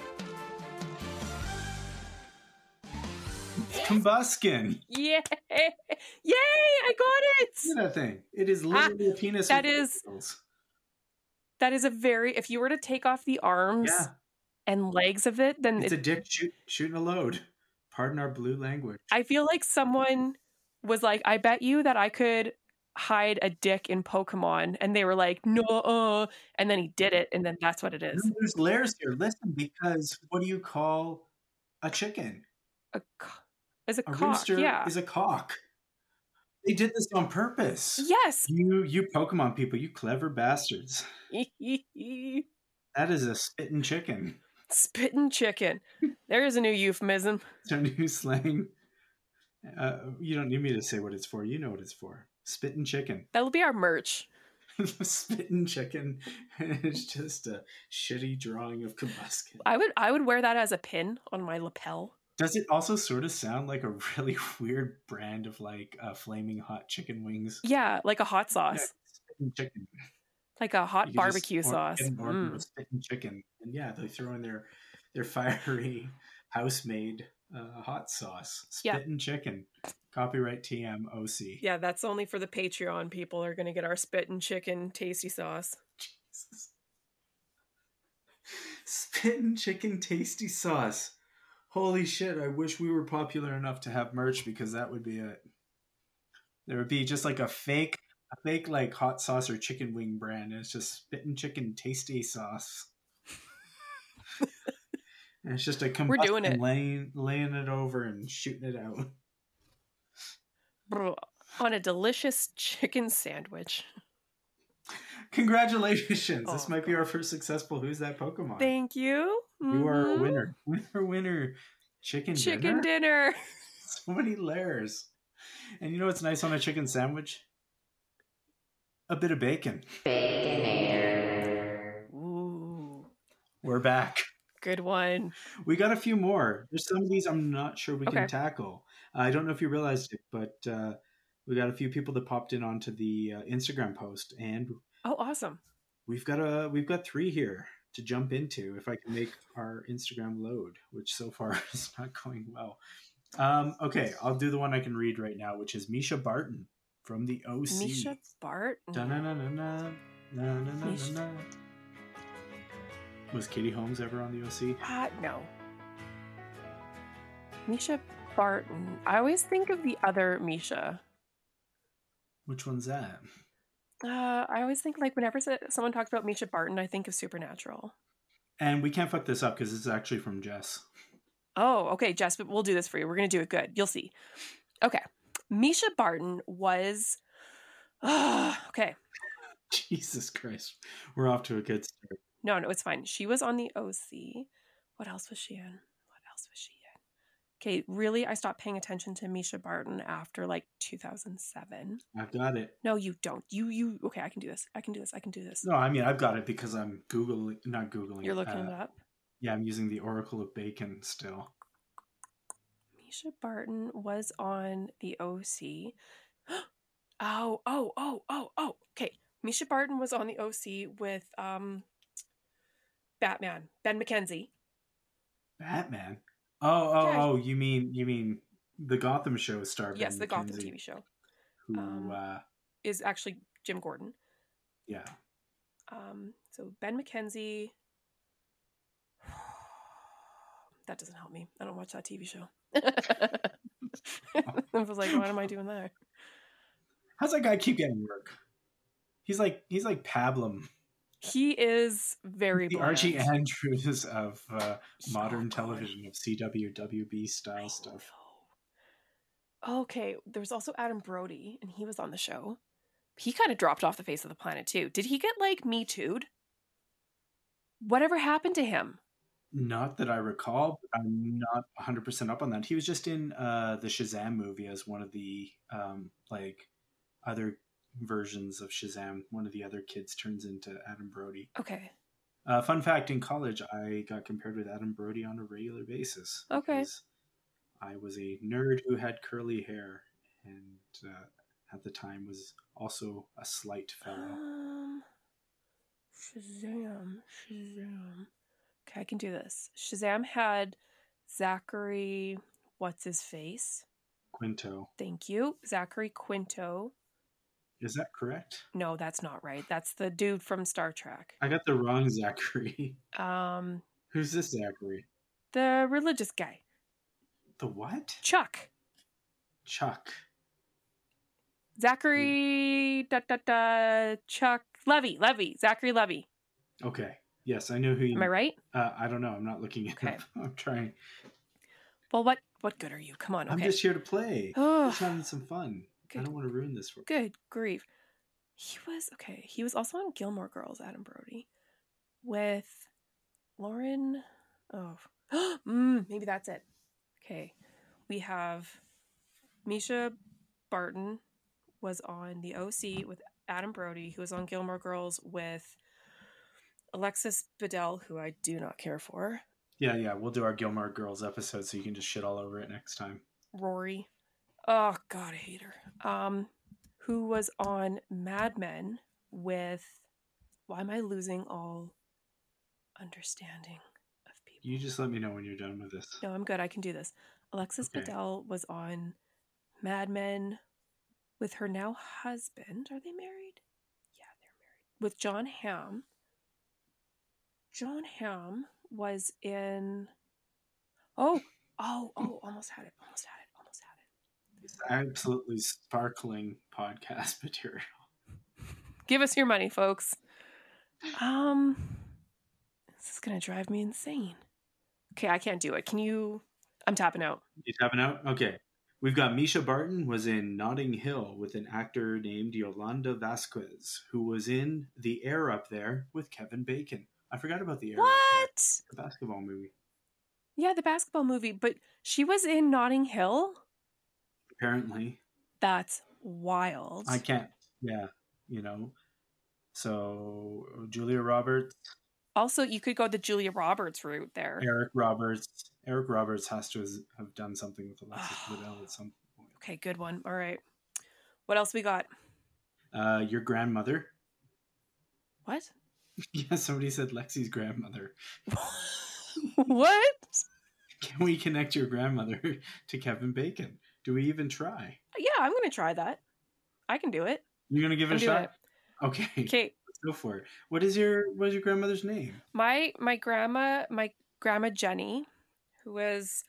It's Combusken. Yay! Yay! I got it. Look at that thing. It is ah, literally a penis. that with is- tentacles. That is a very. If you were to take off the arms Yeah, and legs of it, then it's it, a dick shoot, shooting a load. Pardon our blue language. I feel like someone was like, "I bet you that I could hide a dick in Pokemon," and they were like, "No," uh, and then he did it, and then that's what it is. No, There's layers here. Listen, because what do you call a chicken? A co- is a, A cock. rooster Yeah. is a cock. They did this on purpose. yes. You, you Pokemon people, you clever bastards. That is a spitting chicken. Spitting chicken. There is a new euphemism. It's our new slang. Uh, you don't need me to say what it's for. You know what it's for. Spitting chicken. That'll be our merch. Spitting chicken. it's just a shitty drawing of Combusken. I would I would wear that as a pin on my lapel. Does it also sort of sound like a really weird brand of like uh, flaming hot chicken wings? Yeah, like a hot sauce, Yeah, spitting chicken. Like a hot You could just barbecue sauce. get an order Mm. spitting chicken, and yeah, they throw in their their fiery house-made uh, hot sauce. Yeah. Spitting chicken. Copyright TMOC. Yeah, that's only for the Patreon people are going to get our spitting chicken tasty sauce. Jesus. Spitting chicken tasty sauce. Holy shit, I wish we were popular enough to have merch because that would be it. There would be just like a fake a fake like hot sauce or chicken wing brand. And it's just spitting chicken tasty sauce. and it's just a We're doing it. laying laying it over and shooting it out. Brr, On a delicious chicken sandwich. Congratulations. this Oh, might be our first successful Who's That Pokemon? Thank you. You are a Mhm. winner. Winner, winner. Chicken, Chicken dinner. dinner. So many layers. And you know what's nice on a chicken sandwich? A bit of bacon. Ooh, We're back. good one. We got a few more. There's some of these I'm not sure we Okay. can tackle. I don't know if you realized it, but uh, we got a few people that popped in onto the uh, Instagram post, and Oh, awesome. we've got a we've got three here to jump into if I can make our Instagram load, which so far is not going well. Um, okay, I'll do the one I can read right now, which is Mischa Barton from the OC. Mischa Bart. Misha- Was Katie Holmes ever on the OC? Ah, no. Mischa Barton. I always think of the other Misha. Which one's that? Uh, I always think like whenever someone talks about Mischa Barton, I think of Supernatural. And we can't fuck this up because it's actually from Jess. Oh, okay, Jess, but we'll do this for you. We're gonna do it good. You'll see. Okay, Mischa Barton was. okay, Jesus Christ. We're off to a good start. no, no, it's fine. She was on the OC. What else was she in? What else was she in? Okay, really, I stopped paying attention to Mischa Barton after like 2007. I've got it. No, you don't. You, you. Okay, I can do this. I can do this. I can do this. No, I mean, I've got it because I'm Googling, not Googling. You're looking uh, it up. Yeah, I'm using the Oracle of Bacon still. Mischa Barton was on the OC. oh, oh, oh, oh, oh. Okay. Mischa Barton was on the OC with um Batman, Ben McKenzie. Batman. Oh, oh, Yeah. oh! You mean you mean the Gotham show star? yes, Ben the Gotham TV show Who? Um, uh, is actually Jim Gordon. yeah. Um, so Ben McKenzie. That doesn't help me. I don't watch that TV show. I was like, what am I doing there? How's that guy keep getting work? He's like he's like Pablum, He is very the bland. Archie Andrews of uh, So modern good. television of CWWB style stuff. Okay, there was also Adam Brody, and he was on the show. He kind of dropped off the face of the planet too. Did he get like me too'd? Whatever happened to him? Not that I recall, but I'm not 100% up on that. He was just in uh, the Shazam movie as one of the um, like other versions of Shazam. One of the other kids turns into Adam Brody. Okay. Uh, fun fact: in college, I got compared with Adam Brody on a regular basis. Okay. I was a nerd who had curly hair, and uh, at the time was also a slight fellow. Um, Shazam, Shazam. Okay, I can do this. Shazam had Zachary. What's his face? Quinto, Thank you, Zachary Quinto. is that correct? No, that's not right. That's the dude from Star Trek. I got the wrong Zachary. Um, Who's this Zachary? the religious guy, The what? Chuck. Chuck. Zachary. Da da da. Chuck Levi. Levi. Zachary Levi. Okay. Yes, I know who you. Am I right? Uh, I don't know. I'm not looking at Okay. it. I'm trying. Well, what what good are you? Come on. I'm just here to play. Oh, Just having some fun. I don't want to ruin this for. Good grief. He was okay. He was also on Gilmore Girls, Adam Brody, with Lauren. Oh, mm, maybe that's it. Okay, we have Mischa Barton was on the OC with Adam Brody, who was on Gilmore Girls with Alexis Bledel, who I do not care for. Yeah, yeah. We'll do our Gilmore Girls episode, so you can just shit all over it next time. Rory. Oh God, I hate her. Um, who was on Mad Men with? Why am I losing all understanding of people? You just let me know when you're done with this. No, I'm good. I can do this. Alexis Okay. Bledel was on Mad Men with her now husband. Are they married? Yeah, they're married. With Jon Hamm. Jon Hamm was in. Oh, oh, oh! Almost had it. Almost had it. Almost had it. It's absolutely sparkling podcast material. Give us your money, folks. Um, this is gonna drive me insane. Okay, I can't do it. Can you? I'm tapping out. You tapping out? Okay. We've got Mischa Barton was in Notting Hill with an actor named Yolanda Vasquez, who was in The Air Up There with Kevin Bacon. I forgot about The Air What? The basketball movie. Yeah, the basketball movie, but she was in Notting Hill. Apparently, That's wild. I can't. Yeah, you know. So Julia Roberts, Also, you could go the Julia Roberts route there. Eric Roberts. Eric Roberts has to have done something with Alexis Bledel at some point. Okay, good one. All right. What else we got? Uh, your grandmother. What? Yeah, somebody said Lexi's grandmother. what? Can we connect your grandmother to Kevin Bacon? Do we even try? Yeah, I'm gonna try that. I can do it. You're gonna give it a shot? Okay, Okay, let's go for it. What is your what is your grandmother's name? my my grandma my grandma jenny who was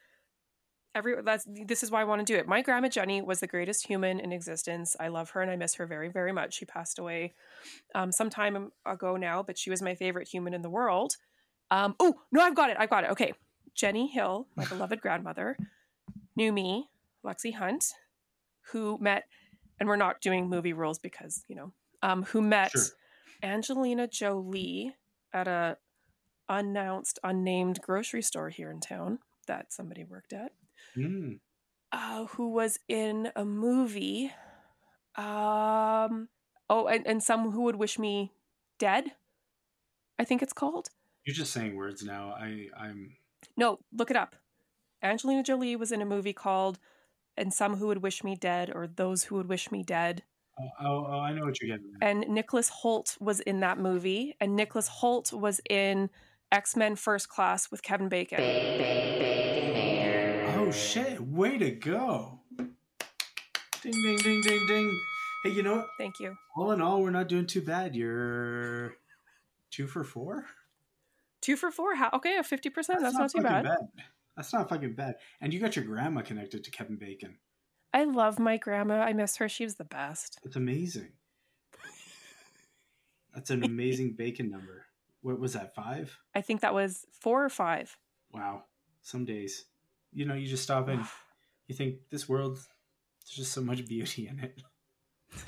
every that's this is why i want to do it. My grandma jenny was the greatest human in existence. I love her and i miss her very very much. She passed away um some time ago now but she was my favorite human in the world. Um oh no i've got it i've got it. Okay. Jenny hill my beloved grandmother knew me lexi hunt who met and we're not doing movie rules because you know um who met Sure. Angelina Jolie at a unannounced, unnamed grocery store here in town that somebody worked at, Mm, uh, who was in a movie. Um, oh, and, and some who would wish me dead. I think it's called. you're just saying words now. I I'm No, look it up. Angelina Jolie was in a movie called "And Some Who Would Wish Me Dead" or "Those Who Would Wish Me Dead." oh, oh, oh I know what you're getting. At. and Nicholas Hoult was in that movie, and Nicholas Hoult was in X Men First Class with Kevin Bacon. Oh shit! Way to go! Ding ding ding ding ding. Hey, you know what? Thank you. All in all, we're not doing too bad. You're two for four. Two for four. How? Okay, a fifty percent. That's, not, too fucking bad. That's not fucking bad. And you got your grandma connected to Kevin Bacon. I love my grandma. I miss her. She was the best. It's amazing. That's an amazing bacon number. What was that? Five? I think that was four or five. Wow. Some days, you know, you just stop and you think this world. There's just so much beauty in it.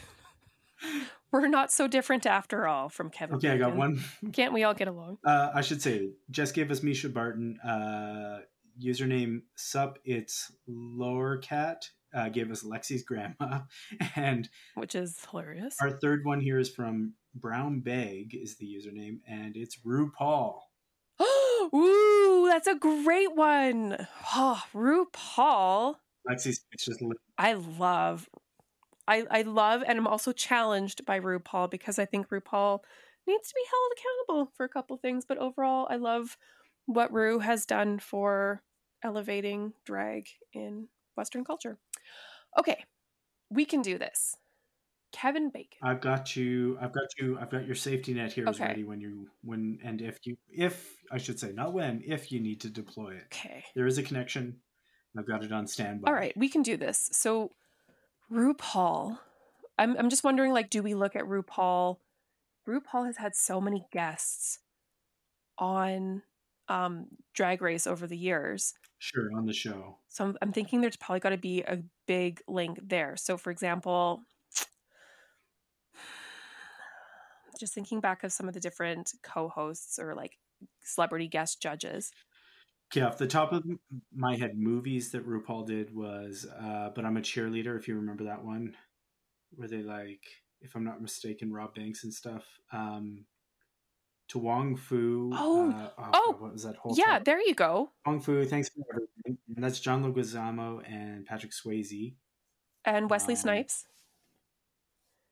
We're not so different after all from Kevin. Okay, I got one. Can't we all get along? Uh, I should say, Jess gave us Mischa Barton. Uh, username sup. It's lower cat. Uh, gave us Lexi's grandma, and Which is hilarious. our third one here is from Brown Bag is the username, and it's RuPaul. Ooh, that's a great one. Oh, RuPaul. Lexi's it's just li- I love. I I love, and I'm also challenged by RuPaul because I think RuPaul needs to be held accountable for a couple things. But overall, I love what Ru has done for elevating drag in Western culture. Okay, we can do this. Kevin Bacon. I've got you. I've got you. I've got your safety net here Okay. ready when you when and if you if I should say not when if you need to deploy it. Okay. There is a connection. I've got it on standby. All right, we can do this. So, RuPaul, I'm I'm just wondering, like, do we look at RuPaul? RuPaul has had so many guests on um, Drag Race over the years, Sure, on the show. so I'm, I'm thinking there's probably got to be a big link there. So, for example, just thinking back of some of the different co-hosts or like celebrity guest judges. Yeah, off the top of my head, movies that RuPaul did was, uh, but I'm a cheerleader. If you remember that one, where they like, if I'm not mistaken, Rob Banks and stuff. Um, to Wong Foo. Oh, uh, oh, God, what was that whole? Yeah, there you go. Wong Foo. Thanks for everything. And that's John Leguizamo and Patrick Swayze And Wesley Um, Snipes.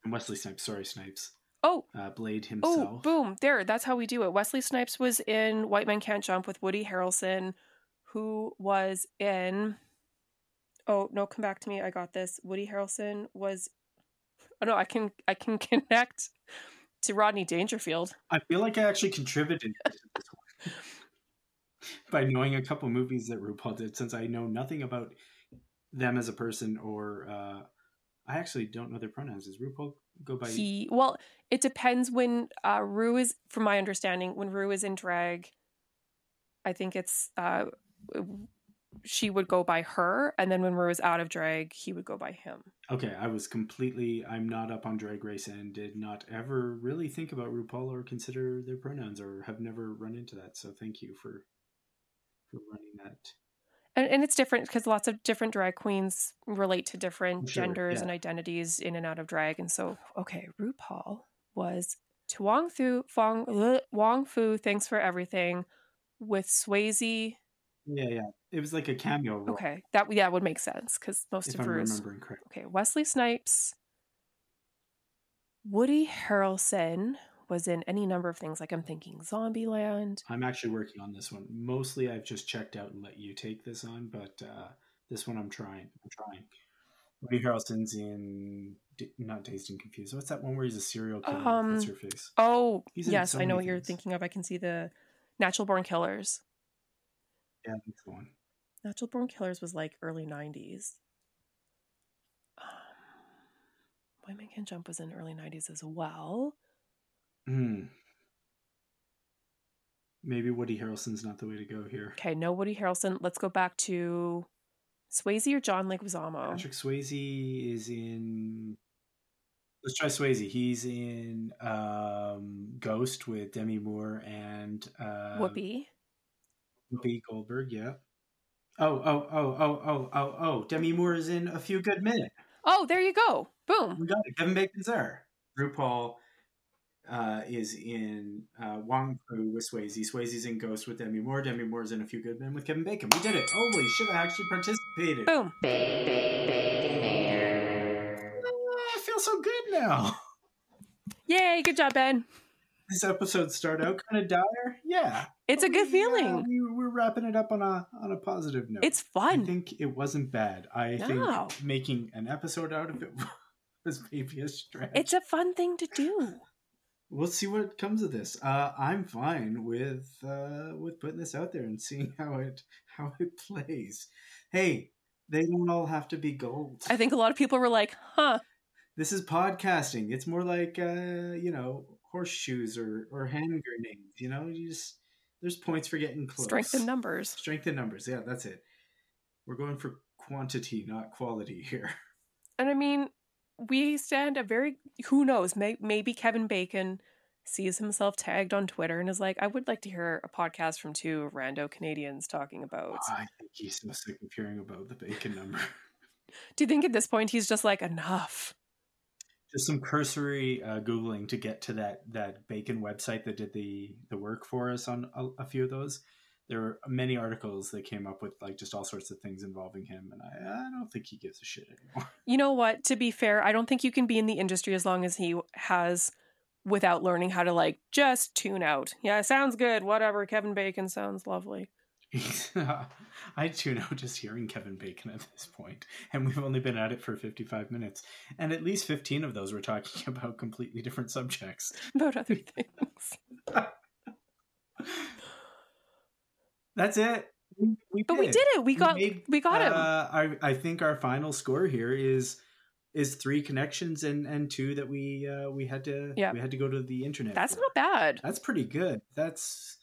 and Wesley Snipes. Sorry, Snipes. Oh, Uh, Blade Oh, himself. boom. There. That's how we do it. Wesley Snipes was in White Man Can't Jump with Woody Harrelson, who was in. Oh, no, come back to me. I got this. Woody Harrelson was. Oh, no, I can I can connect to Rodney Dangerfield. I feel like I actually contributed to this one by knowing a couple movies that RuPaul did, since I know nothing about them as a person, or uh, I actually don't know their pronouns. Is RuPaul go by? He. Well, it depends when uh, Ru is, from my understanding, when Ru is in drag, I think it's. Uh, she would go by her, and then when Ru is out of drag, he would go by him. Okay, I was completely. I'm not up on Drag Race and did not ever really think about RuPaul or consider their pronouns, or have never run into that. So thank you for for running that. And, and it's different because lots of different drag queens relate to different Sure, genders yeah. and identities in and out of drag and so okay rupaul was to wong foo fong wong foo thanks for everything with swayze Yeah, yeah. It was like a cameo role, okay that yeah would make sense because most if of I'm okay wesley snipes woody harrelson was in any number of things like i'm thinking zombieland I'm actually working on this one. Mostly, I've just checked out and let you take this on, but uh, this one I'm trying. I'm trying. Woody Harrelson's in not Dazed and Confused. What's that one where he's a serial killer? Um, What's her face? oh yes so i know what you're thinking of i can see the natural born killers Yeah, that's the one. Natural Born Killers was like early 90s. Um, Boy Man Can Jump was in early 90s as well. Hmm. Maybe Woody Harrelson's not the way to go here. Okay, no Woody Harrelson. Let's go back to Swayze or John Leguizamo. Patrick Swayze is in. Let's try Swayze. He's in um, Ghost with Demi Moore and uh, Whoopi. Whoopi Goldberg. Yeah. Oh, oh, oh, oh, oh, oh, oh. Demi Moore is in A Few Good Men. Oh, there you go. Boom. We got it. Kevin Bacon's there. RuPaul uh, is in uh, Wong Foo with Swayze. Swayze's in Ghost with Demi Moore. Demi Moore's in A Few Good Men with Kevin Bacon. We did it. Holy shit, I actually participated. Boom. Ah, I feel so good now. Yay, good job, Ben. This episode started out kind of dire. Yeah. It's a good Yeah, feeling. we, we're wrapping it up on a on a positive note. It's fun. I think it wasn't bad. I No. think making an episode out of it was maybe a stretch. It's a fun thing to do. We'll see what comes of this. Uh, I'm fine with uh, with putting this out there and seeing how it how it plays. Hey, they don't all have to be gold. I think a lot of people were like, huh, this is podcasting. It's more like uh, you know horseshoes or or hand grenades. You know, you just there's points for getting close. strength in numbers. Strength in numbers. Yeah, that's it. We're going for quantity, not quality here. And I mean, we stand a very, who knows, may, maybe Kevin Bacon sees himself tagged on Twitter and is like, I would like to hear a podcast from two rando Canadians talking about. I think he's so sick of hearing about the bacon number. Do you think at this point he's just like, enough? Just some cursory uh, googling to get to that that bacon website that did the the work for us on a, a few of those. There were many articles that came up with like just all sorts of things involving him, and I, I don't think he gives a shit anymore. You know what? To be fair, I don't think you can be in the industry as long as he has without learning how to like just tune out. Yeah, sounds good. Whatever. Kevin Bacon sounds lovely. I tune out just hearing Kevin Bacon at this point, and we've only been at it for 55 minutes, and at least 15 of those were talking about completely different subjects. About other things. That's it. We, we But we did it. We got made, we got him. Uh, I I think our final score here is is three connections and and two that we uh, we had to Yeah. we had to go to the internet. That's for. not bad. That's pretty good. That's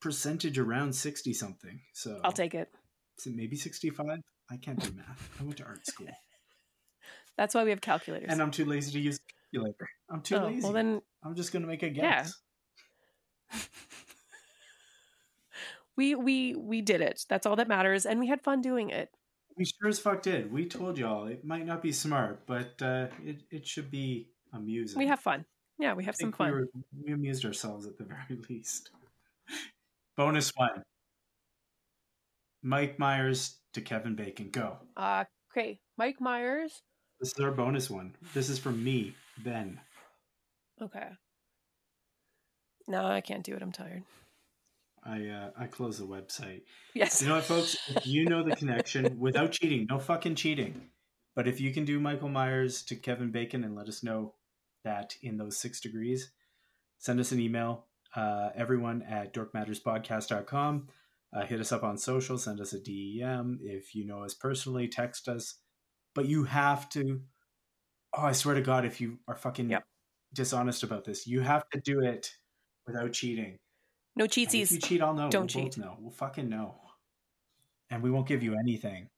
percentage around sixty something. So I'll take it. is it maybe sixty five. I can't do math. I went to art school, That's why we have calculators. and I'm too lazy to use a calculator. I'm too oh, lazy. well then I'm just gonna make a Yeah. we we we did it. That's all that matters, and we had fun doing it. We sure as fuck did. We told y'all it might not be smart, but uh, it it should be amusing. We have fun. Yeah, we have some think we, fun. were, we amused ourselves at the very least. Bonus one. Mike Myers to Kevin Bacon. Go. Uh, okay, Mike Myers. This is our bonus one. This is from me, Ben. Okay. No, I can't do it. I'm tired. I uh, I close the website. Yes. You know what, folks? If you know the connection without cheating, no fucking cheating. But if you can do Michael Myers to Kevin Bacon and let us know that in those six degrees, send us an email. Uh, everyone at dorkmatterspodcast.com. Uh, hit us up on social. Send us a DEM. If you know us personally, text us. But you have to. Oh, I swear to God, if you are fucking Yep. dishonest about this, you have to do it without cheating. No And if you cheat, I'll know. Don't we'll cheat. No. We'll fucking know. And we won't give you anything.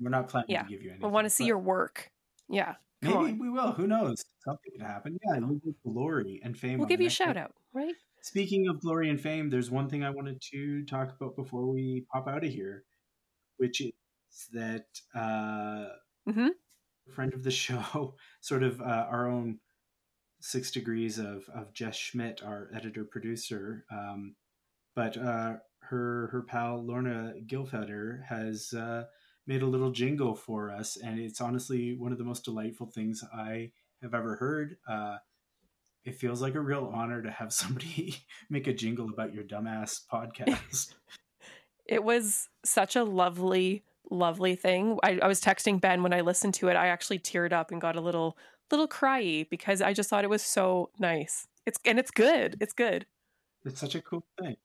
We're not planning Yeah. to give you anything. I want to see your work. Yeah. Come Maybe on. we will. Who knows? Something could happen. Yeah, glory and fame. We'll give you a shout one. out, right? Speaking of glory and fame, there's one thing I wanted to talk about before we pop out of here, which is that uh, Mhm. a friend of the show, sort of uh, our own six degrees of, of Jess Schmidt, our editor producer, um, but uh, her her pal Lorna Gilfeder has uh, made a little jingle for us, and it's honestly one of the most delightful things I have ever heard. Uh, it feels like a real honor to have somebody make a jingle about your dumbass podcast. It was such a lovely, lovely thing. I, I was texting Ben when I listened to it. I actually teared up and got a little, little cryy because I just thought it was so nice. It's and it's good. It's good. it's such a cool thing.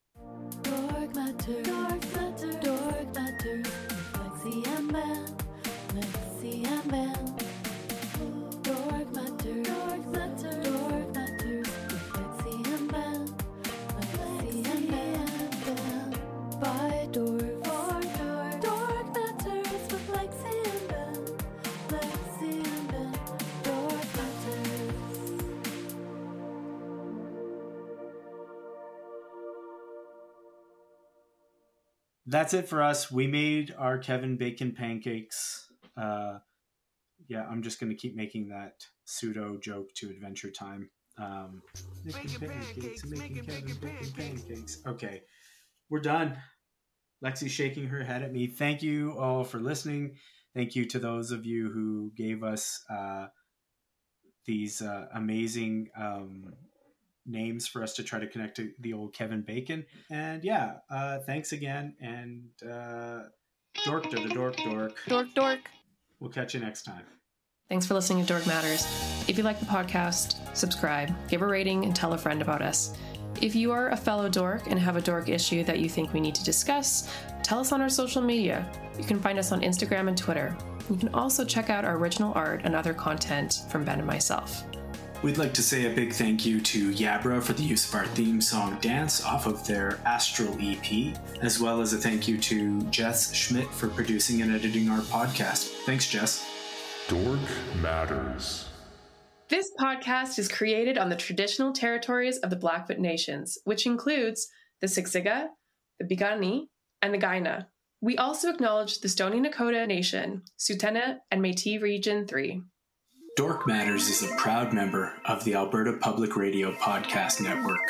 That's it for us. We made our Kevin Bacon pancakes. Uh, yeah, I'm just gonna keep making that pseudo joke to Adventure Time. Um, making Bacon pancakes, pancakes, making making Kevin bacon Bacon pancakes. pancakes. Okay, we're done. Lexi's shaking her head at me. Thank you all for listening. Thank you to those of you who gave us uh, these uh, amazing um, names for us to try to connect to the old Kevin Bacon. And yeah, uh, thanks again. And uh, dork to the dork dork. Dork, dork. We'll catch you next time. Thanks for listening to Dork Matters. If you like the podcast, subscribe, give a rating, and tell a friend about us. If you are a fellow dork and have a dork issue that you think we need to discuss, tell us on our social media. You can find us on Instagram and Twitter. You can also check out our original art and other content from Ben and myself. We'd like to say a big thank you to Yabra for the use of our theme song Dance off of their Astral EP, as well as a thank you to Jess Schmidt for producing and editing our podcast. Thanks, Jess. Dork Matters. This podcast is created on the traditional territories of the Blackfoot Nations, which includes the Siksika, the Piikani, and the Kainai. We also acknowledge the Stoney Nakoda Nation, Tsuut'ina, and Métis Region 3. Dork Matters is a proud member of the Alberta Public Radio Podcast Network.